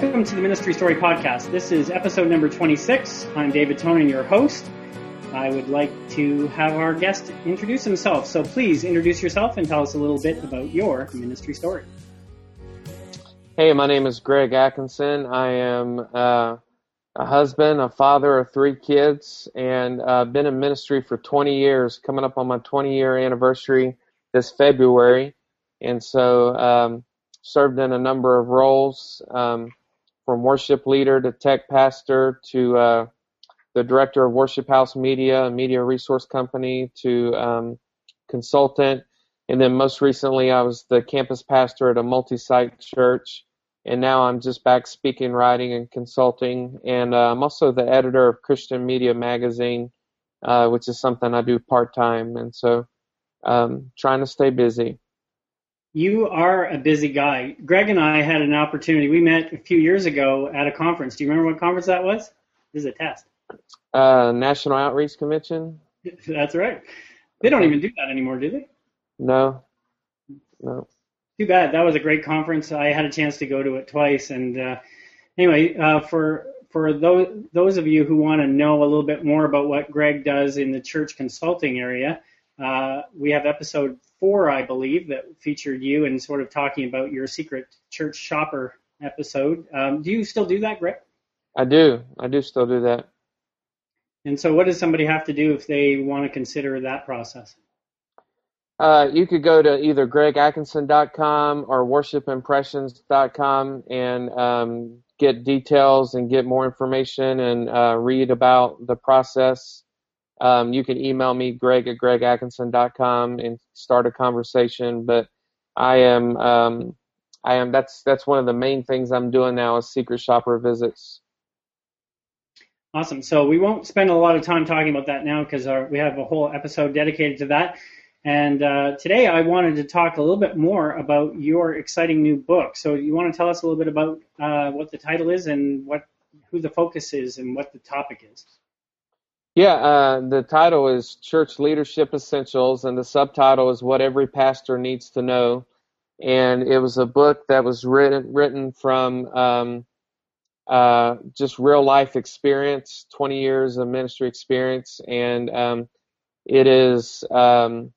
Welcome to the Ministry Story Podcast. This is episode number 26. I'm David Tonin, your host. I would like to have our guest introduce himself. So please introduce yourself and tell us a little bit about your ministry story. Hey, my name is Greg Atkinson. I am uh, a husband, a father of three kids, and uh, been in ministry for 20 years, coming up on my 20 year anniversary this February. And so, um, served in a number of roles um, from worship leader to tech pastor to uh, the director of Worship House Media, a media resource company, to um, consultant. And then most recently, I was the campus pastor at a multi site church. And now I'm just back speaking, writing, and consulting. And uh, I'm also the editor of Christian Media Magazine, uh, which is something I do part time. And so, um, trying to stay busy. You are a busy guy. Greg and I had an opportunity. We met a few years ago at a conference. Do you remember what conference that was? This is a test. Uh, National Outreach Convention. That's right. They don't even do that anymore, do they? No. No. Too bad. That was a great conference. I had a chance to go to it twice. And uh, anyway, uh, for for those those of you who want to know a little bit more about what Greg does in the church consulting area, uh, we have episode four, I believe, that featured you and sort of talking about your secret church shopper episode. Um, do you still do that, Greg? I do. I do still do that. And so, what does somebody have to do if they want to consider that process? Uh, you could go to either gregatkinson.com or worshipimpressions.com and um, get details and get more information and uh, read about the process. Um, you can email me, greg at gregatkinson.com, and start a conversation. But I am, um, I am. That's that's one of the main things I'm doing now is secret shopper visits. Awesome. So we won't spend a lot of time talking about that now because we have a whole episode dedicated to that. And uh, today I wanted to talk a little bit more about your exciting new book. So you want to tell us a little bit about uh, what the title is and what who the focus is and what the topic is. Yeah, uh, the title is Church Leadership Essentials, and the subtitle is What Every Pastor Needs to Know. And it was a book that was written written from um, uh, just real life experience, 20 years of ministry experience, and um, it is um,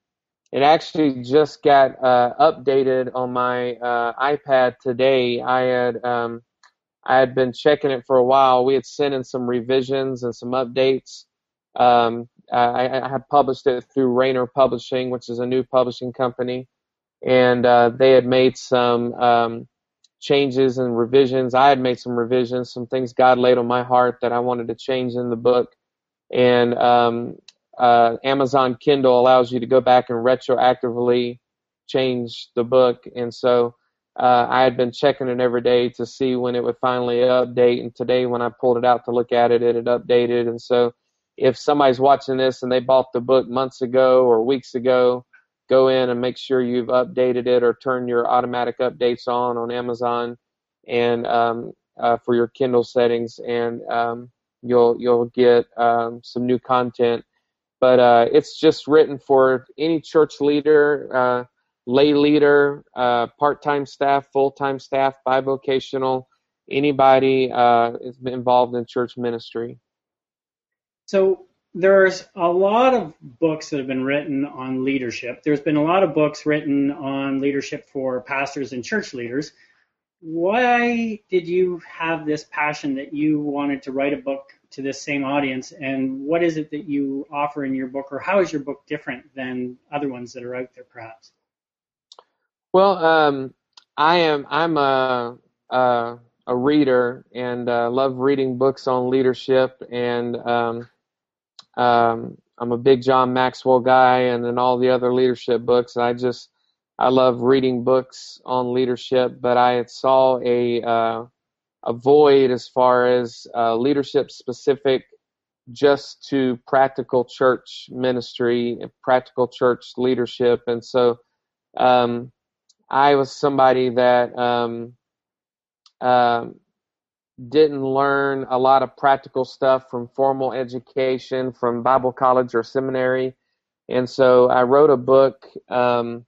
it actually just got uh, updated on my uh, iPad today. I had um, I had been checking it for a while. We had sent in some revisions and some updates um, I, I had published it through Rainer Publishing, which is a new publishing company, and uh, they had made some um, changes and revisions. I had made some revisions, some things God laid on my heart that I wanted to change in the book. And um, uh, Amazon Kindle allows you to go back and retroactively change the book, and so uh, I had been checking it every day to see when it would finally update. And today, when I pulled it out to look at it, it had updated, and so if somebody's watching this and they bought the book months ago or weeks ago, go in and make sure you've updated it or turn your automatic updates on on Amazon and um, uh, for your Kindle settings, and um, you'll you'll get um, some new content. But uh, it's just written for any church leader, uh, lay leader, uh, part-time staff, full-time staff, bivocational, anybody uh, involved in church ministry. So there's a lot of books that have been written on leadership. There's been a lot of books written on leadership for pastors and church leaders. Why did you have this passion that you wanted to write a book to this same audience? And what is it that you offer in your book, or how is your book different than other ones that are out there, perhaps? Well, um, I am. I'm a, a, a reader and uh, love reading books on leadership and um, um, I'm a big John Maxwell guy, and then all the other leadership books. I just I love reading books on leadership, but I saw a uh, a void as far as uh, leadership specific, just to practical church ministry, practical church leadership, and so um, I was somebody that um, um, didn't learn a lot of practical stuff from formal education, from Bible college or seminary. And so I wrote a book um,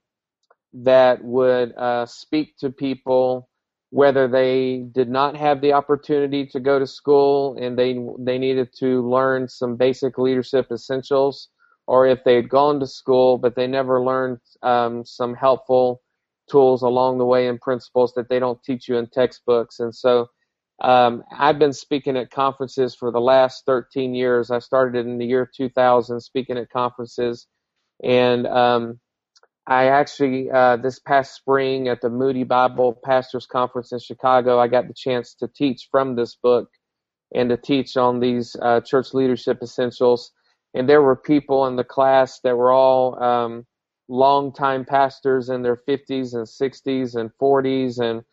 that would uh, speak to people whether they did not have the opportunity to go to school and they they needed to learn some basic leadership essentials, or if they had gone to school but they never learned um, some helpful tools along the way and principles that they don't teach you in textbooks. And so um, I've been speaking at conferences for the last 13 years. I started in the year 2000 speaking at conferences, and um, I actually, uh, this past spring at the Moody Bible Pastors Conference in Chicago, I got the chance to teach from this book and to teach on these uh, church leadership essentials. And there were people in the class that were all um, longtime pastors in their 50s and 60s and 40s and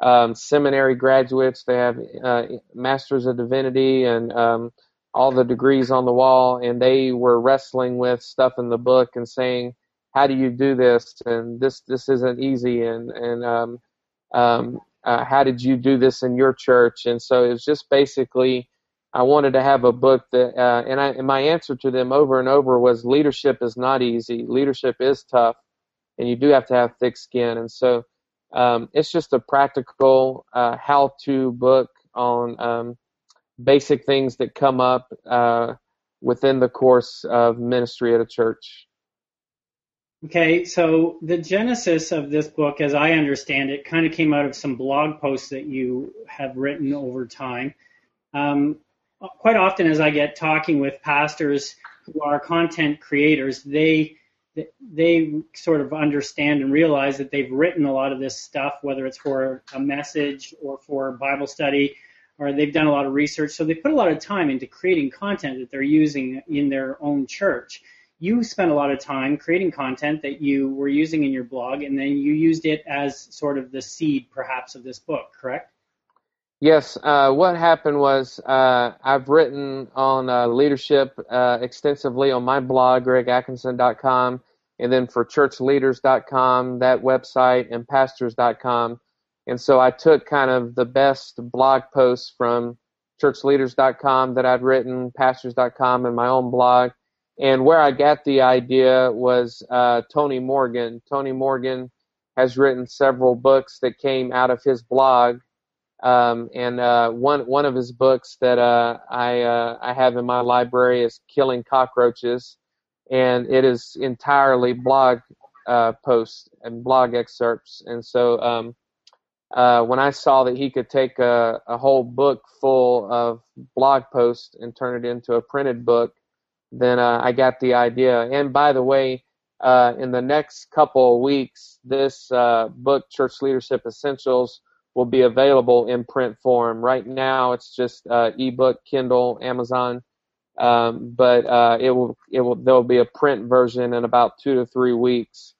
um, seminary graduates. They have uh, masters of divinity and um, all the degrees on the wall, and they were wrestling with stuff in the book and saying, how do you do this? And this this isn't easy. And and um, um, uh, how did you do this in your church? And so it was just basically, I wanted to have a book that, uh, and I and my answer to them over and over was, leadership is not easy. Leadership is tough, and you do have to have thick skin. And so um, it's just a practical uh, how-to book on um, basic things that come up uh, within the course of ministry at a church. Okay, so the genesis of this book, as I understand it, kind of came out of some blog posts that you have written over time. Um, quite often, as I get talking with pastors who are content creators, they they sort of understand and realize that they've written a lot of this stuff, whether it's for a message or for Bible study, or they've done a lot of research. So they put a lot of time into creating content that they're using in their own church you spent a lot of time creating content that you were using in your blog, and then you used it as sort of the seed, perhaps, of this book, correct? Yes. Uh, what happened was uh, I've written on uh, leadership uh, extensively on my blog, gregatkinson.com, and then for churchleaders.com, that website, and pastors.com. And so I took kind of the best blog posts from churchleaders.com that I'd written, pastors.com, and my own blog, and where I got the idea was uh, Tony Morgan. Tony Morgan has written several books that came out of his blog. Um, and uh, one one of his books that uh, I uh, I have in my library is Killing Cockroaches, and it is entirely blog uh, posts and blog excerpts. And so um, uh, when I saw that he could take a, a whole book full of blog posts and turn it into a printed book, then uh, I got the idea. And by the way, uh, in the next couple of weeks, this uh, book, Church Leadership Essentials, will be available in print form. Right now, it's just uh, ebook, Kindle, Amazon, um, but uh, it will it will there will be a print version in about two to three weeks.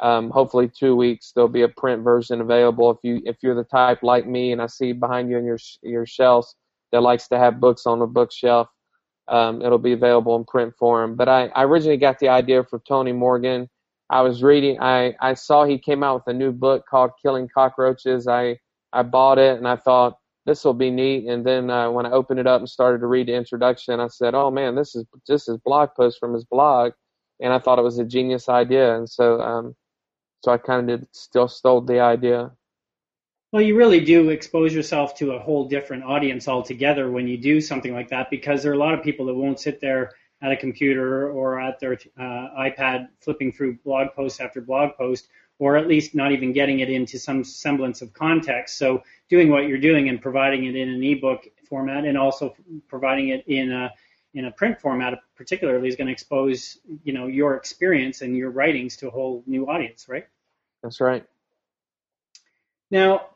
Um, hopefully, two weeks there'll be a print version available. If you if you're the type like me, and I see behind you in your your shelves that likes to have books on the bookshelf, um, it'll be available in print form. But I, I originally got the idea from Tony Morgan. I was reading, I, I saw he came out with a new book called Killing Cockroaches. I, I bought it and I thought this will be neat. And then uh, when I opened it up and started to read the introduction, I said, oh man, this is just his blog post from his blog. And I thought it was a genius idea. And so, um, so I kind of still stole the idea. Well, you really do expose yourself to a whole different audience altogether when you do something like that because there are a lot of people that won't sit there at a computer or at their uh, iPad flipping through blog post after blog post or at least not even getting it into some semblance of context. So doing what you're doing and providing it in an ebook format and also providing it in a in a print format particularly is going to expose you know your experience and your writings to a whole new audience, right? That's right. Now,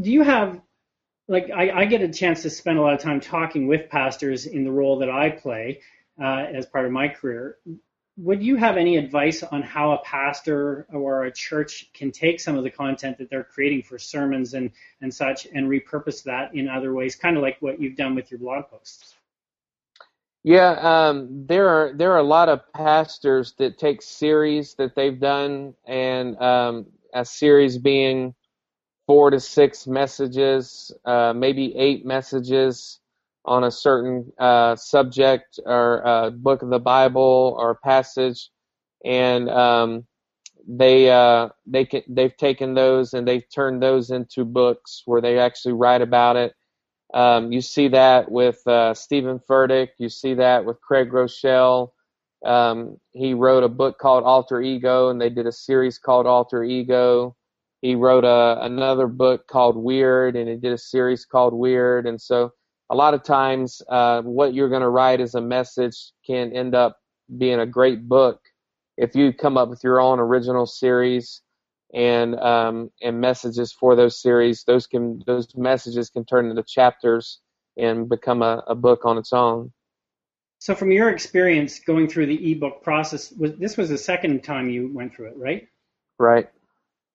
do you have like I, I, get a chance to spend a lot of time talking with pastors in the role that I play uh, as part of my career. Would you have any advice on how a pastor or a church can take some of the content that they're creating for sermons and, and such and repurpose that in other ways, kind of like what you've done with your blog posts? Yeah, um, there are there are a lot of pastors that take series that they've done, and um, a series being four to six messages, uh, maybe eight messages on a certain uh, subject or uh, book of the Bible or passage, and um, they uh, they can, they've taken those and they've turned those into books where they actually write about it. Um, you see that with uh, Steven Furtick. You see that with Craig Groeschel. Um, he wrote a book called Alter Ego, and they did a series called Alter Ego. He wrote a, another book called Weird, and he did a series called Weird. And so, a lot of times, uh, what you're going to write as a message can end up being a great book if you come up with your own original series and um, and messages for those series. Those can those messages can turn into chapters and become a, a book on its own. So, from your experience going through the ebook process, was, this was the second time you went through it, right? Right.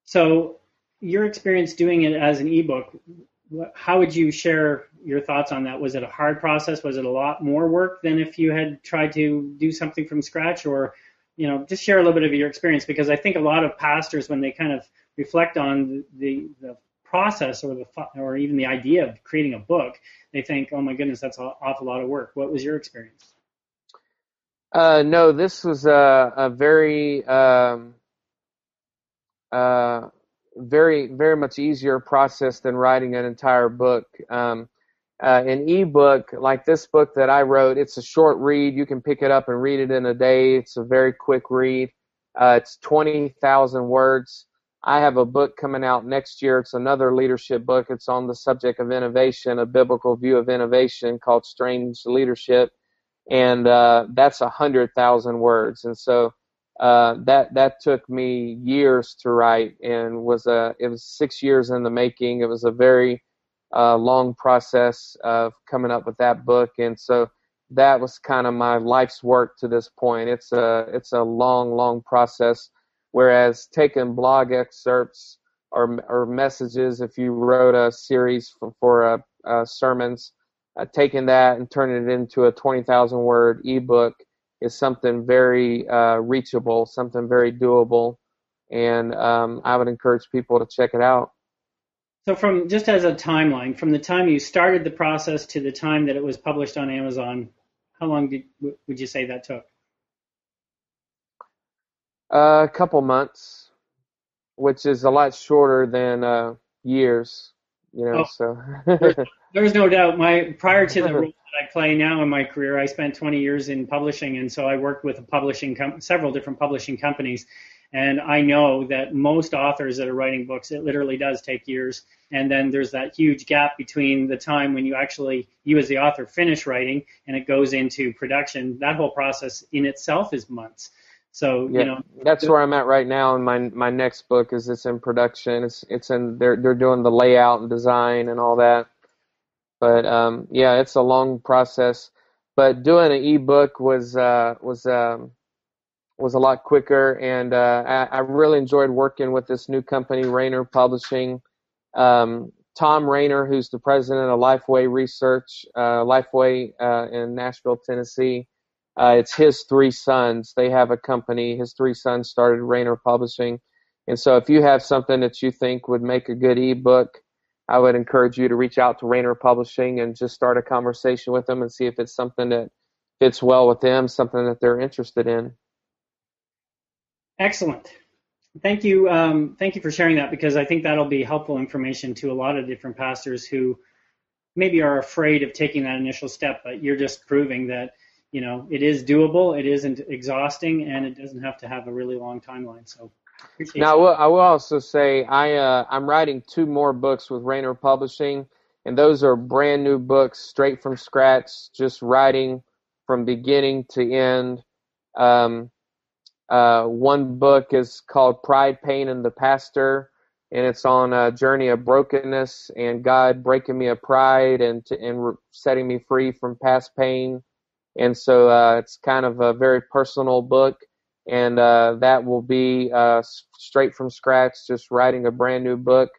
So, your experience doing it as an ebook, how would you share your thoughts on that? Was it a hard process? Was it a lot more work than if you had tried to do something from scratch? Or, you know, just share a little bit of your experience because I think a lot of pastors, when they kind of reflect on the, the process or the or even the idea of creating a book, they think, "Oh my goodness, that's an awful lot of work." What was your experience? Uh, no, this was a, a very, um, uh, very, very much easier process than writing an entire book. Um, uh, an ebook like this book that I wrote, it's a short read. You can pick it up and read it in a day. It's a very quick read. Uh, it's 20,000 words. I have a book coming out next year. It's another leadership book. It's on the subject of innovation, a biblical view of innovation called Strange Leadership and uh, that's a hundred thousand words. And so uh, that that took me years to write, and was a it was six years in the making. It was a very uh, long process of coming up with that book, and so that was kind of my life's work to this point. It's a it's a long, long process. Whereas taking blog excerpts or or messages, if you wrote a series for, for uh, sermons uh, taking that and turning it into a 20,000 word ebook is something very uh, reachable, something very doable, and um, I would encourage people to check it out. So, from just as a timeline, from the time you started the process to the time that it was published on Amazon, how long did, would you say that took? Uh, a couple months, which is a lot shorter than uh, years. You know, oh, so there's no doubt. My prior to the role that I play now in my career, I spent 20 years in publishing, and so I worked with a publishing com- several different publishing companies. And I know that most authors that are writing books, it literally does take years. And then there's that huge gap between the time when you actually, you as the author, finish writing and it goes into production. That whole process in itself is months. So yeah, you know, that's where I'm at right now. And my my next book is it's in production. It's it's in they're they're doing the layout and design and all that. But um, yeah, it's a long process. But doing an ebook was uh, was um, was a lot quicker, and uh, I, I really enjoyed working with this new company, Rainer Publishing. Um, Thom Rainer, who's the president of Lifeway Research, uh, Lifeway uh, in Nashville, Tennessee uh, it's his three sons. They have a company. His three sons started Rainer Publishing. And so if you have something that you think would make a good ebook, I would encourage you to reach out to Rainer Publishing and just start a conversation with them and see if it's something that fits well with them, something that they're interested in. Excellent. Thank you. Um, thank you for sharing that because I think that'll be helpful information to a lot of different pastors who maybe are afraid of taking that initial step, but you're just proving that you know, it is doable, it isn't exhausting, and it doesn't have to have a really long timeline. So now, I will, also say I uh, I'm writing two more books with Rainer Publishing, and those are brand new books, straight from scratch, just writing from beginning to end. Um, uh, one book is called Pride, Pain, and the Pastor, and it's on a journey of brokenness and God breaking me of pride and to, and re- setting me free from past pain and so uh, it's kind of a very personal book, and uh, that will be uh, straight from scratch, just writing a brand new book.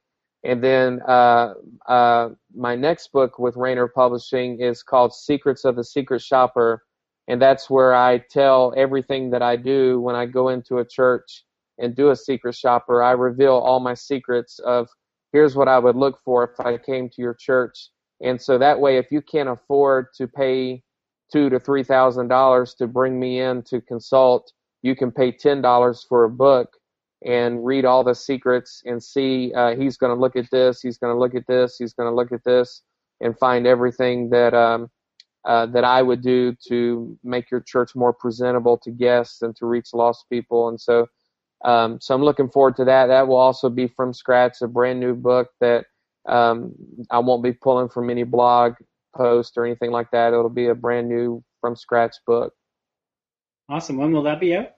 And then uh, uh, my next book with Rainer Publishing is called Secrets of the Secret Shopper, and that's where I tell everything that I do when I go into a church and do a secret shopper. I reveal all my secrets of here's what I would look for if I came to your church. And so that way, if you can't afford to pay two to three thousand dollars to bring me in to consult, you can pay ten dollars for a book, and read all the secrets and see uh, he's going to look at this, he's going to look at this, he's going to look at this, and find everything that um, uh, that I would do to make your church more presentable to guests and to reach lost people. And so, um, so I'm looking forward to that. That will also be from scratch, a brand new book that um, I won't be pulling from any blog post or anything like that. It'll be a brand new from scratch book. Awesome. When will that be out?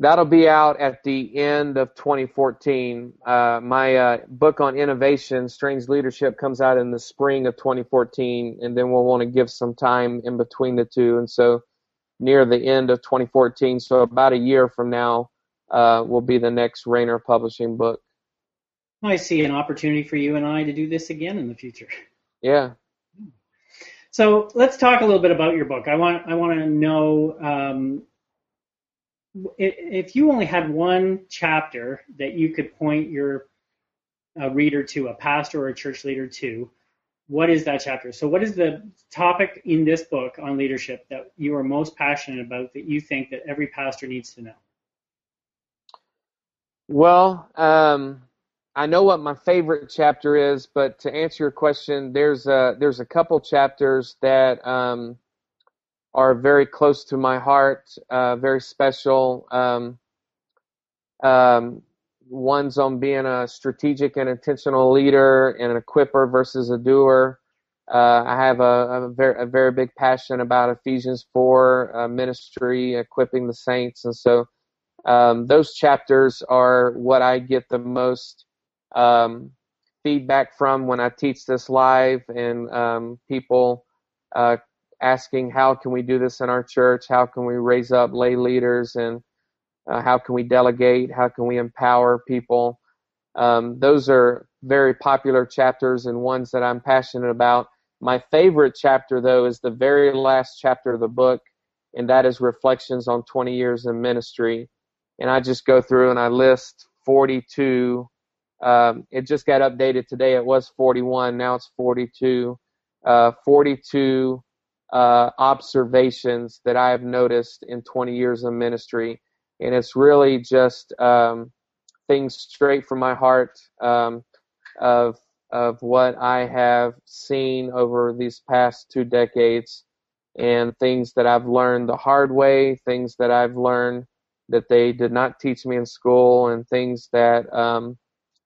That'll be out at the end of 2014. Uh, my uh, book on innovation, Strange Leadership, comes out in the spring of 2014, and then we'll want to give some time in between the two. And so, near the end of 2014, so about a year from now, uh, will be the next Rainer Publishing book. I see an opportunity for you and I to do this again in the future. Yeah. So let's talk a little bit about your book. I want I want to know um, if you only had one chapter that you could point your uh, reader to, a pastor or a church leader to, what is that chapter? So, what is the topic in this book on leadership that you are most passionate about that you think that every pastor needs to know? Well, um, I know what my favorite chapter is, but to answer your question, there's a there's a couple chapters that um, are very close to my heart, uh, very special. Um, um, one's on being a strategic and intentional leader and an equiper versus a doer. Uh, I have a, a, very, a very big passion about Ephesians 4 uh, ministry, equipping the saints. And so um, those chapters are what I get the most um, feedback from when I teach this live, and um, people uh, asking how can we do this in our church? How can we raise up lay leaders and uh, how can we delegate? How can we empower people? Um, those are very popular chapters and ones that I'm passionate about. My favorite chapter, though, is the very last chapter of the book, and that is Reflections on 20 Years in Ministry. And I just go through and I list 42. Um, it just got updated today. It was 41. Now it's 42. Uh, 42 uh, observations that I have noticed in 20 years of ministry, and it's really just um, things straight from my heart um, of of what I have seen over these past two decades, and things that I've learned the hard way, things that I've learned that they did not teach me in school, and things that um,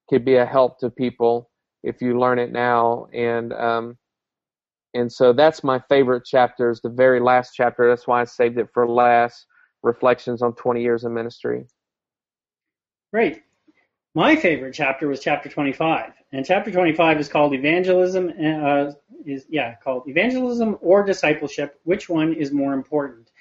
could be a help to people if you learn it now. And um, and so that's my favorite chapter is the very last chapter. That's why i saved it for last reflections on 20 years of ministry. Great. My favorite chapter was chapter 25 and chapter 25 is called evangelism uh, is yeah called evangelism or discipleship which one is more important?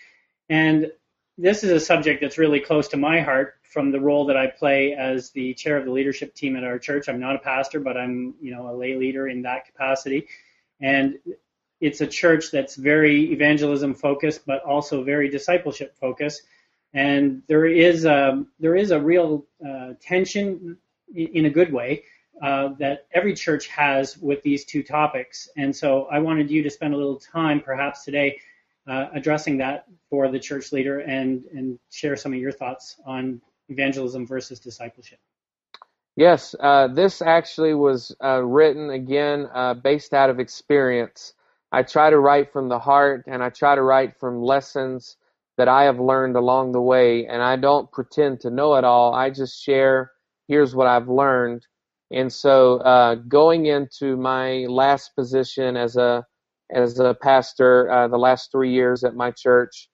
And this is a subject that's really close to my heart from the role that I play as the chair of the leadership team at our church. I'm not a pastor, but I'm, you know, a lay leader in that capacity. And it's a church that's very evangelism focused, but also very discipleship focused. And there is a, there is a real uh, tension in a good way uh, that every church has with these two topics. And so I wanted you to spend a little time, perhaps today, uh, addressing that for the church leader and and share some of your thoughts on evangelism versus discipleship. Yes, uh, this actually was uh, written again uh, based out of experience. I try to write from the heart and I try to write from lessons that I have learned along the way. And I don't pretend to know it all. I just share, here's what I've learned. And so, uh, going into my last position as a as a pastor, uh, the last three years at my church,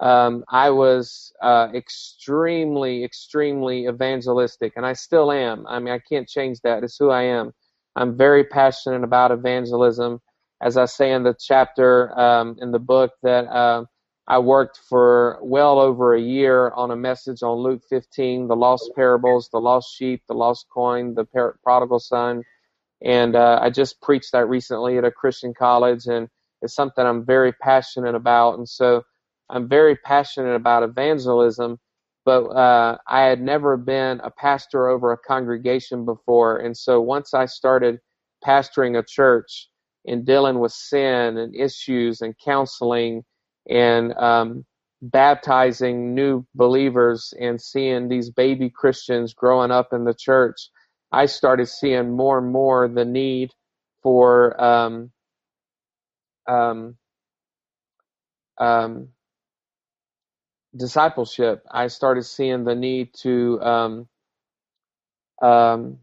um, I was uh, extremely, extremely evangelistic, and I still am. I mean, I can't change that. It's who I am. I'm very passionate about evangelism. As I say in the chapter um, in the book, that uh, I worked for well over a year on a message on Luke 15, the lost parables, the lost sheep, the lost coin, the par- prodigal son, and uh, I just preached that recently at a Christian college, and it's something I'm very passionate about. And so I'm very passionate about evangelism, but uh, I had never been a pastor over a congregation before. And so once I started pastoring a church and dealing with sin and issues and counseling and um, baptizing new believers and seeing these baby Christians growing up in the church, I started seeing more and more the need for um, um, um, discipleship. I started seeing the need to um, um,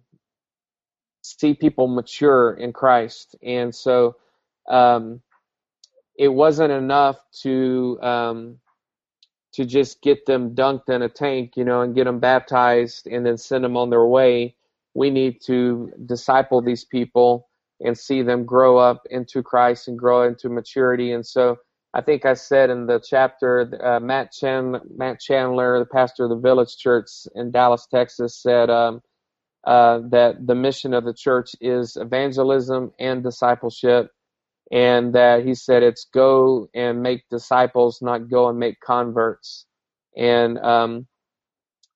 see people mature in Christ, and so um, it wasn't enough to to just get them dunked in a tank, you know, and get them baptized and then send them on their way. We need to disciple these people and see them grow up into Christ and grow into maturity. And so I think I said in the chapter, uh, Matt, Chan, Matt Chandler, the pastor of the Village Church in Dallas, Texas, said um, uh, that the mission of the church is evangelism and discipleship and that he said it's go and make disciples, not go and make converts. And um,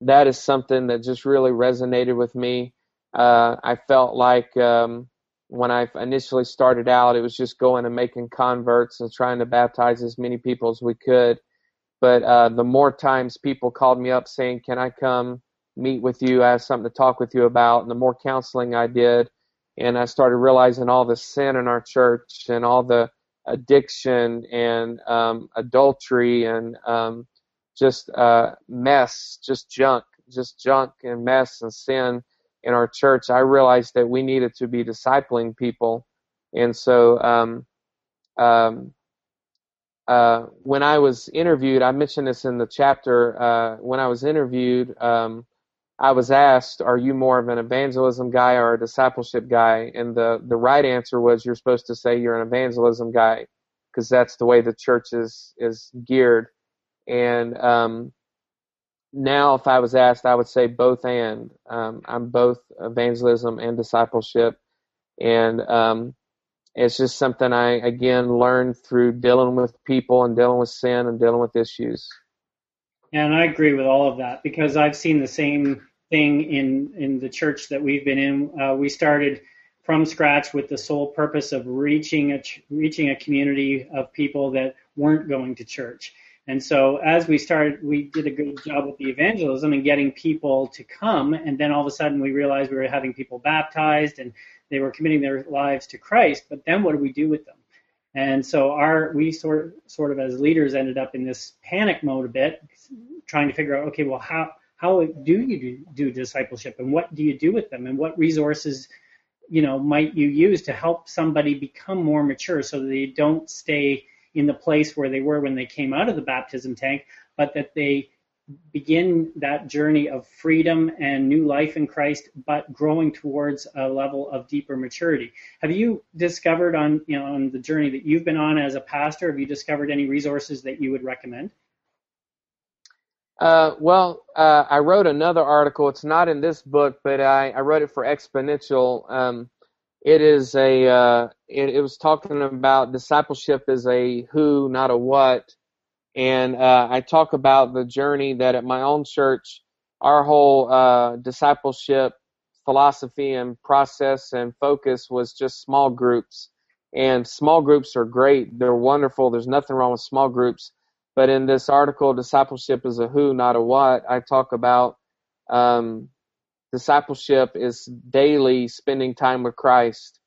that is something that just really resonated with me. Uh, I felt like um, when I initially started out, it was just going and making converts and trying to baptize as many people as we could. But uh, the more times people called me up saying, Can I come meet with you? I have something to talk with you about. And the more counseling I did, and I started realizing all the sin in our church and all the addiction and um, adultery and um, just uh, mess, just junk, just junk and mess and sin in our church. I realized that we needed to be discipling people, and so um, um, uh, when I was interviewed, I mentioned this in the chapter. Uh, when I was interviewed, um, I was asked, "Are you more of an evangelism guy or a discipleship guy?" And the the right answer was, "You're supposed to say you're an evangelism guy, because that's the way the church is is geared." And um, now, if I was asked, I would say both and. Um, I'm both evangelism and discipleship, and um, it's just something I again learned through dealing with people and dealing with sin and dealing with issues. And I agree with all of that because I've seen the same thing in in the church that we've been in. Uh, we started from scratch with the sole purpose of reaching a reaching a community of people that weren't going to church. And so as we started, we did a good job with the evangelism and getting people to come. And then all of a sudden we realized we were having people baptized and they were committing their lives to Christ. But then what do we do with them? And so our we sort sort of as leaders ended up in this panic mode a bit, trying to figure out okay, well how how do you do, do discipleship and what do you do with them and what resources you know might you use to help somebody become more mature so they don't stay in the place where they were when they came out of the baptism tank, but that they begin that journey of freedom and new life in Christ, but growing towards a level of deeper maturity. Have you discovered on you know on the journey that you've been on as a pastor? Have you discovered any resources that you would recommend? Uh, well, uh, I wrote another article. It's not in this book, but I, I wrote it for Exponential. Um, it is a uh, it, it was talking about discipleship is a who, not a what and uh, I talk about the journey that at my own church, our whole uh, discipleship philosophy and process and focus was just small groups. And small groups are great; they're wonderful. There's nothing wrong with small groups. But in this article, discipleship is a who, not a what. I talk about um, discipleship is daily spending time with Christ,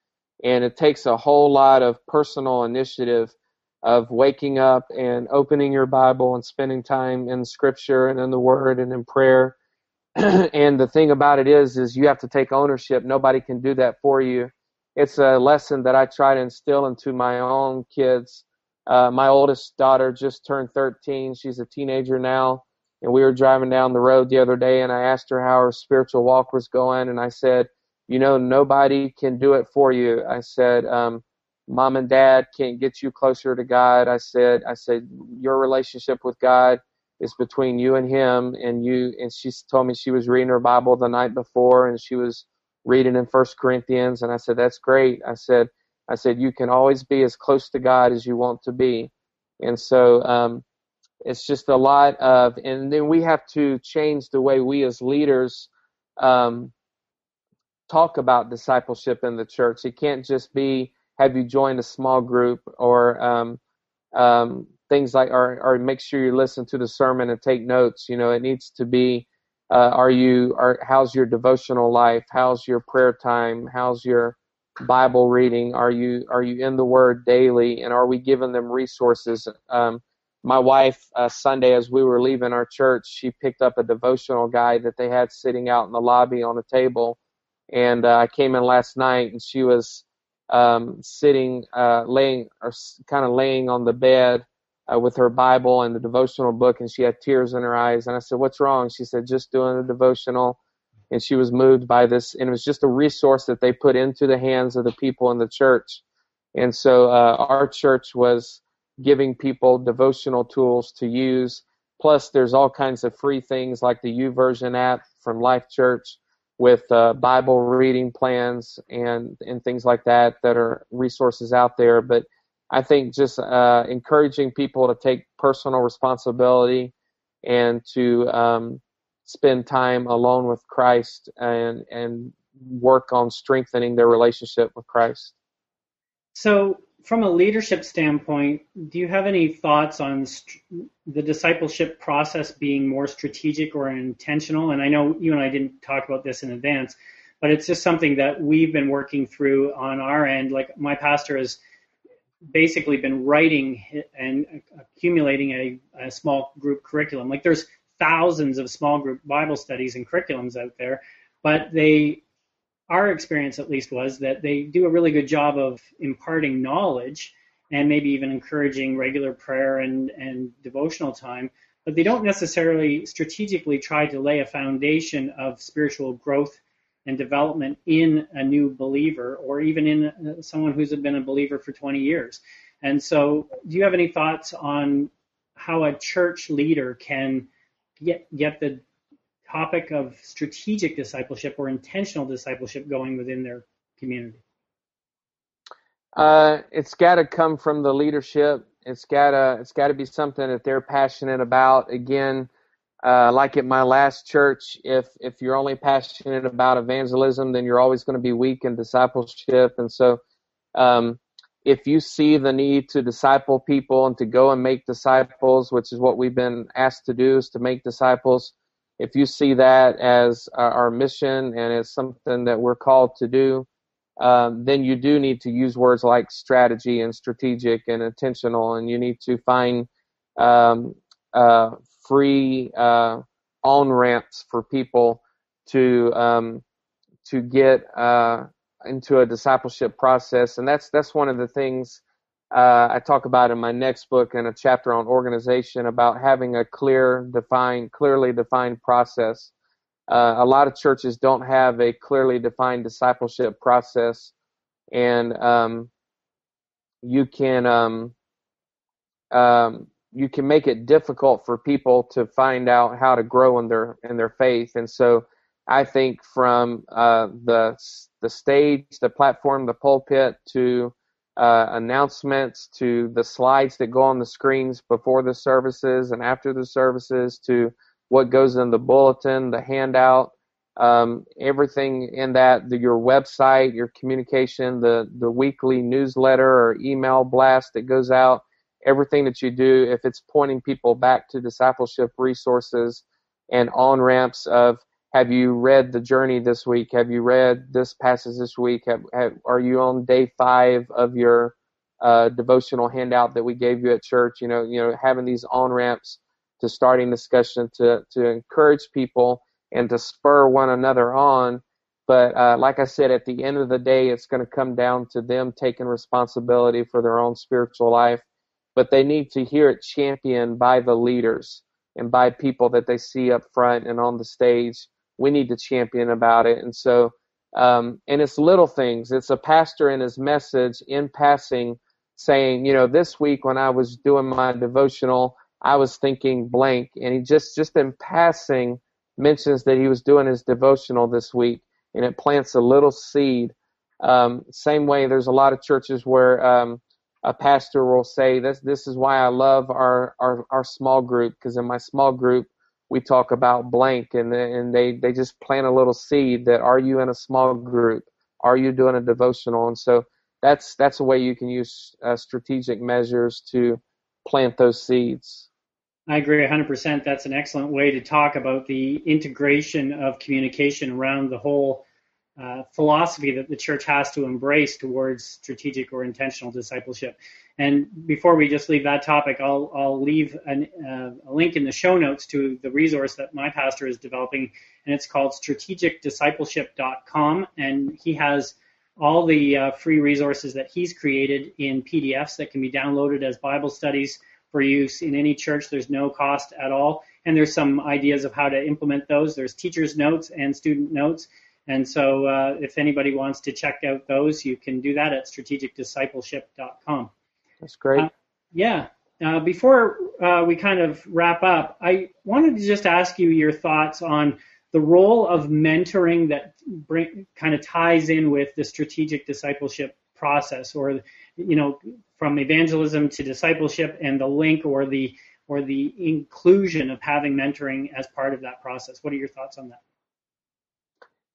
and it takes a whole lot of personal initiative of waking up and opening your Bible and spending time in Scripture and in the Word and in prayer. and the thing about it is, is you have to take ownership. Nobody can do that for you. It's a lesson that I try to instill into my own kids. Uh, my oldest daughter just turned 13. She's a teenager now. And we were driving down the road the other day, and I asked her how her spiritual walk was going. And I said, You know, nobody can do it for you. I said, um, mom and dad can't get you closer to God. I said, I said, your relationship with God is between you and him and you. And she told me she was reading her Bible the night before and she was reading in first Corinthians. And I said, that's great. I said, I said, you can always be as close to God as you want to be. And so, um, it's just a lot of, and then we have to change the way we as leaders, um, talk about discipleship in the church. It can't just be, have you joined a small group or um, um, things like or or make sure you listen to the sermon and take notes. You know, it needs to be. Uh, are you are how's your devotional life? How's your prayer time? How's your Bible reading? Are you are you in the Word daily? And are we giving them resources? Um, my wife uh, Sunday, as we were leaving our church, she picked up a devotional guide that they had sitting out in the lobby on a table, and uh, I came in last night, and she was um, sitting, uh, laying, or kind of laying on the bed uh, with her Bible and the devotional book, and she had tears in her eyes. And I said, "What's wrong?" She said, "Just doing the devotional." And she was moved by this, and it was just a resource that they put into the hands of the people in the church. And so uh, our church was giving people devotional tools to use. Plus, there's all kinds of free things like the YouVersion app from Life Church with uh, Bible reading plans and and things like that that are resources out there. But I think just uh, encouraging people to take personal responsibility and to um, spend time alone with Christ and and work on strengthening their relationship with Christ. So, from a leadership standpoint, do you have any thoughts on st- the discipleship process being more strategic or intentional? And I know you and I didn't talk about this in advance, but it's just something that we've been working through on our end. Like my pastor has basically been writing and accumulating a, a small group curriculum. Like there's thousands of small group Bible studies and curriculums out there, but they our experience at least was that they do a really good job of imparting knowledge and maybe even encouraging regular prayer and, and devotional time, but they don't necessarily strategically try to lay a foundation of spiritual growth and development in a new believer or even in someone who's been a believer for 20 years. And so, do you have any thoughts on how a church leader can get get the topic of strategic discipleship or intentional discipleship going within their community? Uh, it's got to come from the leadership. It's gotta it's got to be something that they're passionate about. Again, uh, like at my last church, if if you're only passionate about evangelism, then you're always going to be weak in discipleship. And so, um, if you see the need to disciple people and to go and make disciples, which is what we've been asked to do, is to make disciples if you see that as our mission and as something that we're called to do, um, then you do need to use words like strategy and strategic and intentional, and you need to find um, uh, free uh, on ramps for people to um, to get uh, into a discipleship process, and that's that's one of the things uh, I talk about in my next book and a chapter on organization about having a clear, defined, clearly defined process. Uh, a lot of churches don't have a clearly defined discipleship process, and um, you can um, um, you can make it difficult for people to find out how to grow in their in their faith. And so, I think from uh, the the stage, the platform, the pulpit to uh, announcements to the slides that go on the screens before the services and after the services to what goes in the bulletin, the handout, um, everything in that, the, your website, your communication, the, the weekly newsletter or email blast that goes out, everything that you do, if it's pointing people back to discipleship resources and on ramps of have you read the journey this week? Have you read this passage this week? Have, have, are you on day five of your uh, devotional handout that we gave you at church? You know, you know, having these on ramps to starting discussion to to encourage people and to spur one another on. But uh, like I said, at the end of the day, it's going to come down to them taking responsibility for their own spiritual life. But they need to hear it championed by the leaders and by people that they see up front and on the stage we need to champion about it. And so, um, and it's little things. It's a pastor in his message in passing saying, you know, this week when I was doing my devotional, I was thinking blank, and he just just in passing mentions that he was doing his devotional this week, and it plants a little seed. Um, same way, there's a lot of churches where um, a pastor will say, "This this is why I love our our, our small group because in my small group we talk about blank and and they they just plant a little seed that are you in a small group are you doing a devotional and so that's that's a way you can use uh, strategic measures to plant those seeds. I agree 100%. That's an excellent way to talk about the integration of communication around the whole uh, philosophy that the church has to embrace towards strategic or intentional discipleship. And before we just leave that topic, I'll, I'll leave an, uh, a link in the show notes to the resource that my pastor is developing, and it's called strategicdiscipleship.com. And he has all the uh, free resources that he's created in PDFs that can be downloaded as Bible studies for use in any church. There's no cost at all. And there's some ideas of how to implement those. There's teacher's notes and student notes. And so uh, if anybody wants to check out those, you can do that at strategicdiscipleship.com. That's great. Uh, yeah. Uh, before uh, we kind of wrap up, I wanted to just ask you your thoughts on the role of mentoring that bring, kind of ties in with the strategic discipleship process, or you know, from evangelism to discipleship, and the link or the or the inclusion of having mentoring as part of that process. What are your thoughts on that?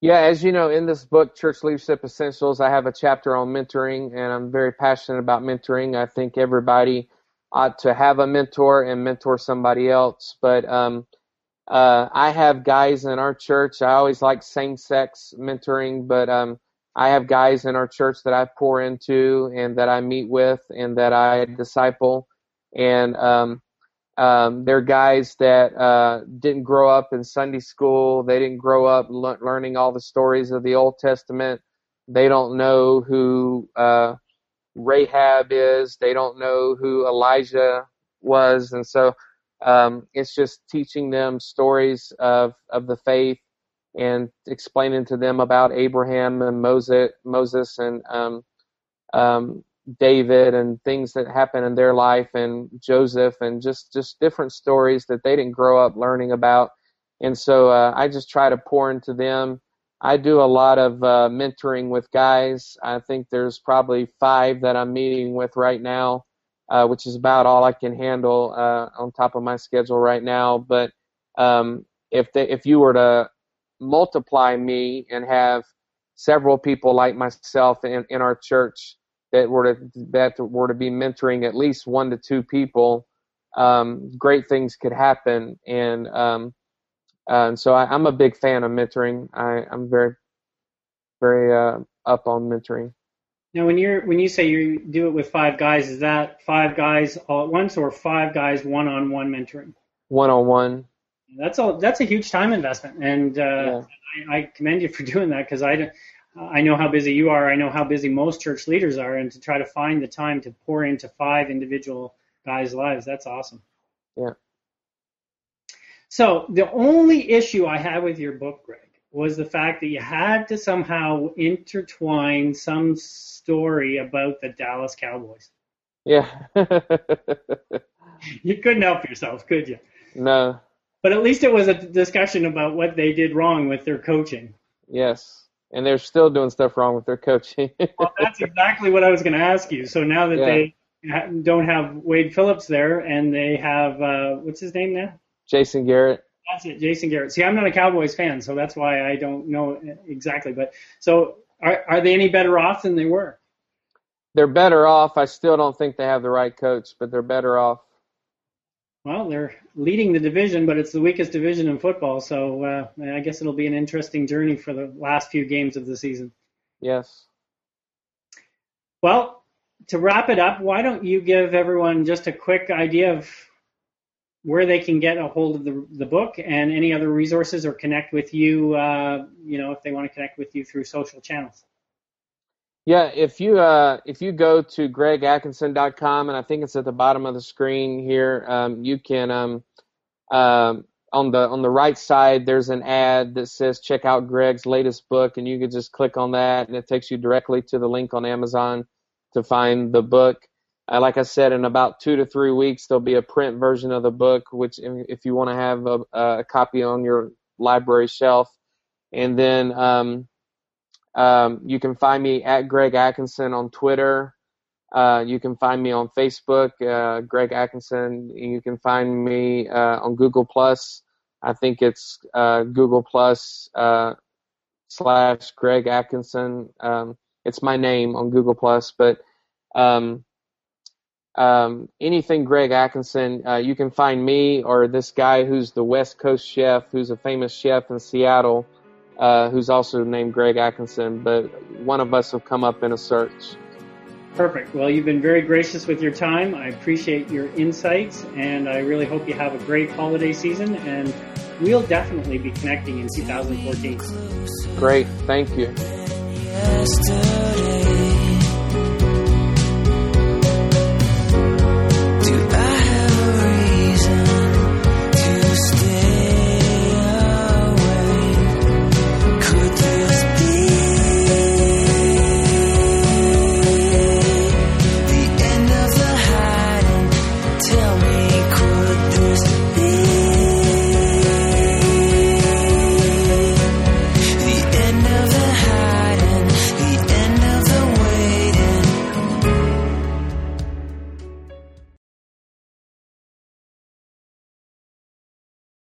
Yeah, as you know, in this book, Church Leadership Essentials, I have a chapter on mentoring, and I'm very passionate about mentoring. I think everybody ought to have a mentor and mentor somebody else. But um, uh, I have guys in our church. I always like same-sex mentoring, but um, I have guys in our church that I pour into and that I meet with and that I disciple. And um, um, they're guys that uh, didn't grow up in Sunday school. They didn't grow up le- learning all the stories of the Old Testament. They don't know who uh, Rahab is. They don't know who Elijah was, and so um, it's just teaching them stories of of the faith and explaining to them about Abraham and Moses, Moses and um, um, David and things that happen in their life and Joseph and just just different stories that they didn't grow up learning about. And so uh, I just try to pour into them. I do a lot of uh, mentoring with guys. I think there's probably five that I'm meeting with right now, uh, which is about all I can handle uh, on top of my schedule right now. But um, if they, if you were to multiply me and have several people like myself in, in our church that were to that were to be mentoring at least one to two people, um, great things could happen. And um, uh, and so I, am a big fan of mentoring. I, I'm very very uh, up on mentoring. Now, when you're when you say you do it with five guys, is that five guys all at once, or five guys one-on-one mentoring? One-on-one. That's a that's a huge time investment, and uh, yeah. I, I commend you for doing that because I I know how busy you are. I know how busy most church leaders are, and to try to find the time to pour into five individual guys' lives, that's awesome. Yeah. So the only issue I had with your book, Greg, was the fact that you had to somehow intertwine some story about the Dallas Cowboys. Yeah. you couldn't help yourself, could you? No. But at least it was a discussion about what they did wrong with their coaching. Yes and they're still doing stuff wrong with their coaching. well, that's exactly what I was going to ask you. So now that yeah. they don't have Wade Phillips there, and they have uh, what's his name now? Jason Garrett. That's it, Jason Garrett. See, I'm not a Cowboys fan, so that's why I don't know exactly. But so, are are they any better off than they were? They're better off. I still don't think they have the right coach, but they're better off. Well, they're leading the division, but it's the weakest division in football. So uh, I guess it'll be an interesting journey for the last few games of the season. Yes. Well, to wrap it up, why don't you give everyone just a quick idea of where they can get a hold of the, the book and any other resources or connect with you, uh, you know, if they want to connect with you through social channels? Yeah, if you uh, if you go to gregatkinson.com and I think it's at the bottom of the screen here, um, you can um, um, on the on the right side there's an ad that says check out Greg's latest book, and you can just click on that, and it takes you directly to the link on Amazon to find the book. Uh, like I said, in about two to three weeks there'll be a print version of the book, which if you want to have a, a copy on your library shelf, and then um, um, you can find me at Greg Atkinson on Twitter. Uh, you can find me on Facebook, uh, Greg Atkinson. You can find me uh, on Google Plus. I think it's uh, Google Plus uh, slash Greg Atkinson. Um, it's my name on Google Plus, but um, um, anything Greg Atkinson, uh, you can find me or this guy who's the West Coast chef, who's a famous chef in Seattle, uh, who's also named Greg Atkinson. But one of us will come up in a search. Perfect. Well, you've been very gracious with your time. I appreciate your insights, and I really hope you have a great holiday season. And we'll definitely be connecting in 2014. Great. Thank you. Yesterday.